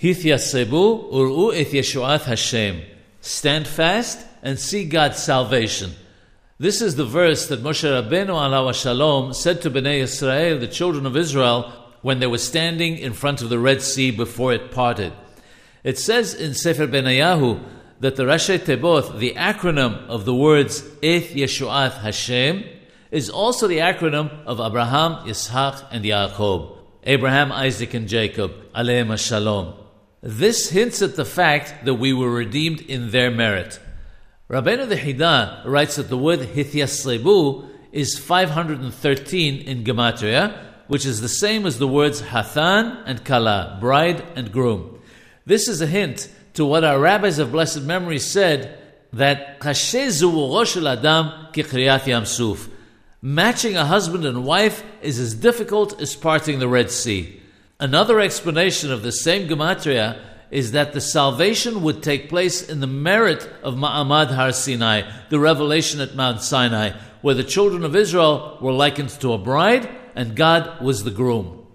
Hithyasebu uru et Yeshuat Hashem. Stand fast and see God's salvation. This is the verse that Moshe Rabbeinu alav shalom said to Bnei Israel, the children of Israel, when they were standing in front of the Red Sea before it parted. It says in Sefer Benayahu that the Rashi Teboth, the acronym of the words Et Yeshuat Hashem, is also the acronym of Abraham, Yitzhak, and Yaakov. Abraham, Isaac, and Jacob, Aleim Shalom. This hints at the fact that we were redeemed in their merit. Rabbeinu the Hida writes that the word Hithyasebu is 513 in Gematria, which is the same as the words Hathan and Kala, bride and groom. This is a hint to what our rabbis of blessed memory said that Adam. Matching a husband and wife is as difficult as parting the Red Sea. Another explanation of the same gematria is that the salvation would take place in the merit of Ma'amad Har Sinai, the revelation at Mount Sinai, where the children of Israel were likened to a bride and God was the groom.